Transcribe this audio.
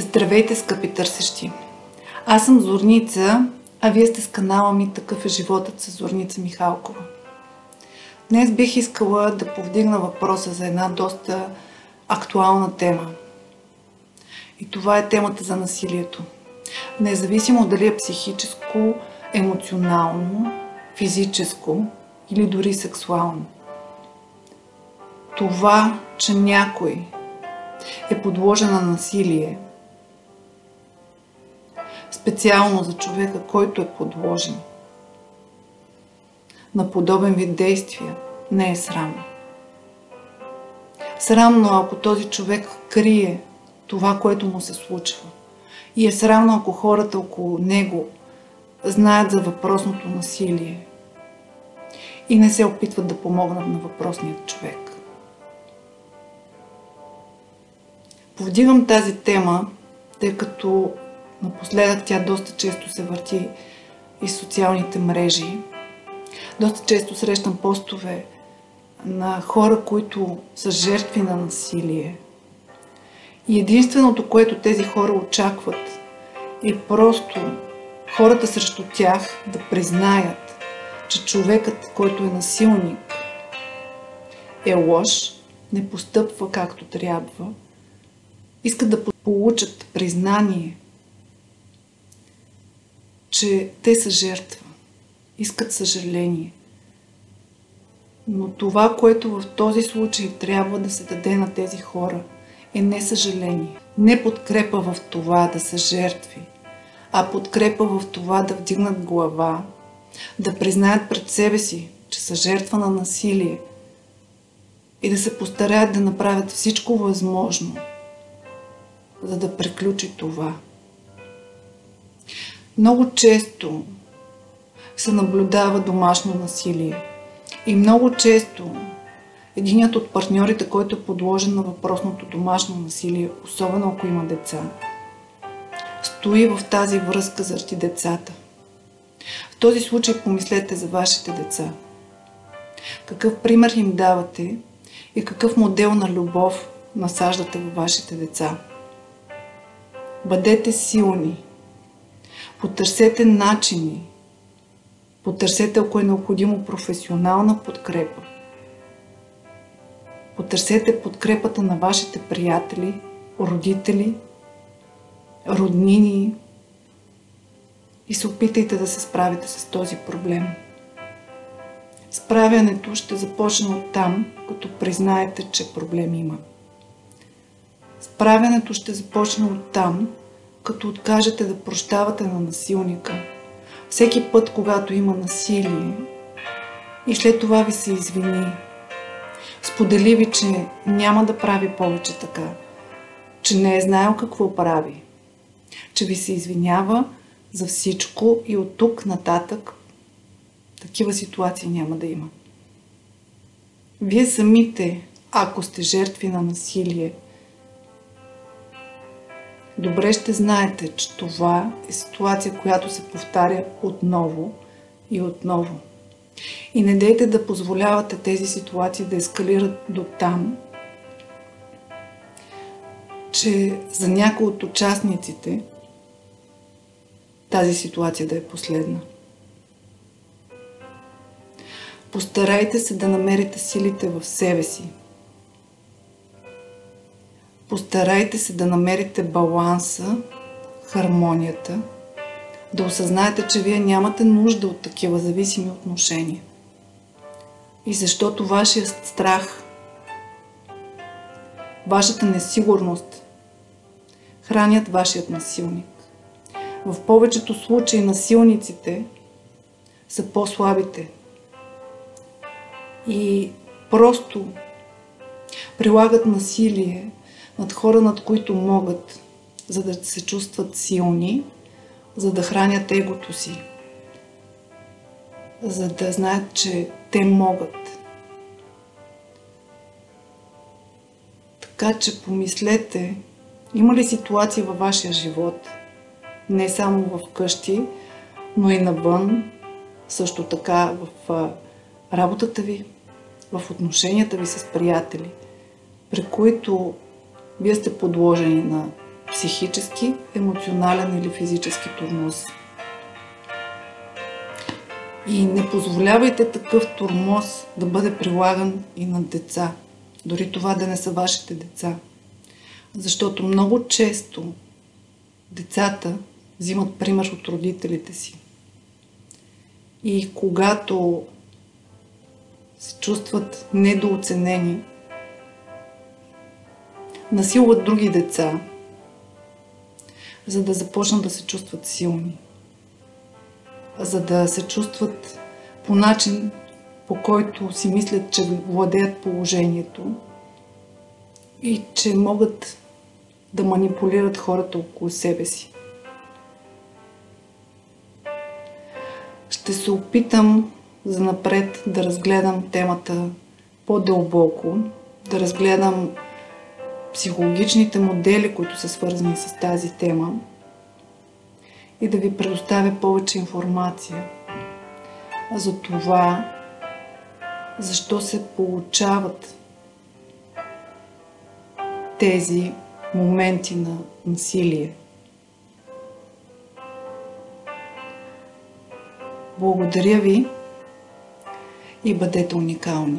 Здравейте, скъпи търсещи! Аз съм Зорница, а вие сте с канала ми Такъв е животът с Зорница Михалкова. Днес бих искала да повдигна въпроса за една доста актуална тема. И това е темата за насилието. Независимо дали е психическо, емоционално, физическо или дори сексуално. Това, че някой е подложен на насилие, специално за човека, който е подложен на подобен вид действия, не е срамно. Срамно, ако този човек крие това, което му се случва. И е срамно, ако хората около него знаят за въпросното насилие и не се опитват да помогнат на въпросният човек. Повдигам тази тема, тъй като напоследък тя доста често се върти и социалните мрежи. Доста често срещам постове на хора, които са жертви на насилие. И единственото, което тези хора очакват, е просто хората срещу тях да признаят, че човекът, който е насилник, е лош, не постъпва както трябва – искат да получат признание, че те са жертва, искат съжаление. Но това, което в този случай трябва да се даде на тези хора, е не съжаление, не подкрепа в това да са жертви, а подкрепа в това да вдигнат глава, да признаят пред себе си, че са жертва на насилие и да се постараят да направят всичко възможно – за да приключи това. Много често се наблюдава домашно насилие и много често единият от партньорите, който е подложен на въпросното домашно насилие, особено ако има деца, стои в тази връзка заради децата. В този случай помислете за вашите деца. Какъв пример им давате и какъв модел на любов насаждате във вашите деца. Бъдете силни. Потърсете начини. Потърсете, ако е необходимо, професионална подкрепа. Потърсете подкрепата на вашите приятели, родители, роднини и се опитайте да се справите с този проблем. Справянето ще започне от там, като признаете, че проблем има. Справянето ще започне от там, като откажете да прощавате на насилника. Всеки път, когато има насилие и след това ви се извини, сподели ви, че няма да прави повече така, че не е знаел какво прави, че ви се извинява за всичко и от тук нататък такива ситуации няма да има. Вие самите, ако сте жертви на насилие, добре ще знаете, че това е ситуация, която се повтаря отново и отново. И не дейте да позволявате тези ситуации да ескалират до там, че за някои от участниците тази ситуация да е последна. Постарайте се да намерите силите в себе си, Постарайте се да намерите баланса, хармонията, да осъзнаете, че вие нямате нужда от такива зависими отношения. И защото вашият страх, вашата несигурност хранят вашият насилник. В повечето случаи насилниците са по-слабите и просто прилагат насилие над хора, над които могат, за да се чувстват силни, за да хранят егото си, за да знаят, че те могат. Така че помислете, има ли ситуации във вашия живот, не само в къщи, но и навън, също така в работата ви, в отношенията ви с приятели, при които вие сте подложени на психически, емоционален или физически турмоз. И не позволявайте такъв турмоз да бъде прилаган и на деца. Дори това да не са вашите деца. Защото много често децата взимат пример от родителите си. И когато се чувстват недооценени, насилват други деца, за да започнат да се чувстват силни. За да се чувстват по начин, по който си мислят, че владеят положението и че могат да манипулират хората около себе си. Ще се опитам за напред да разгледам темата по-дълбоко, да разгледам психологичните модели, които са свързани с тази тема и да ви предоставя повече информация за това, защо се получават тези моменти на насилие. Благодаря ви и бъдете уникални.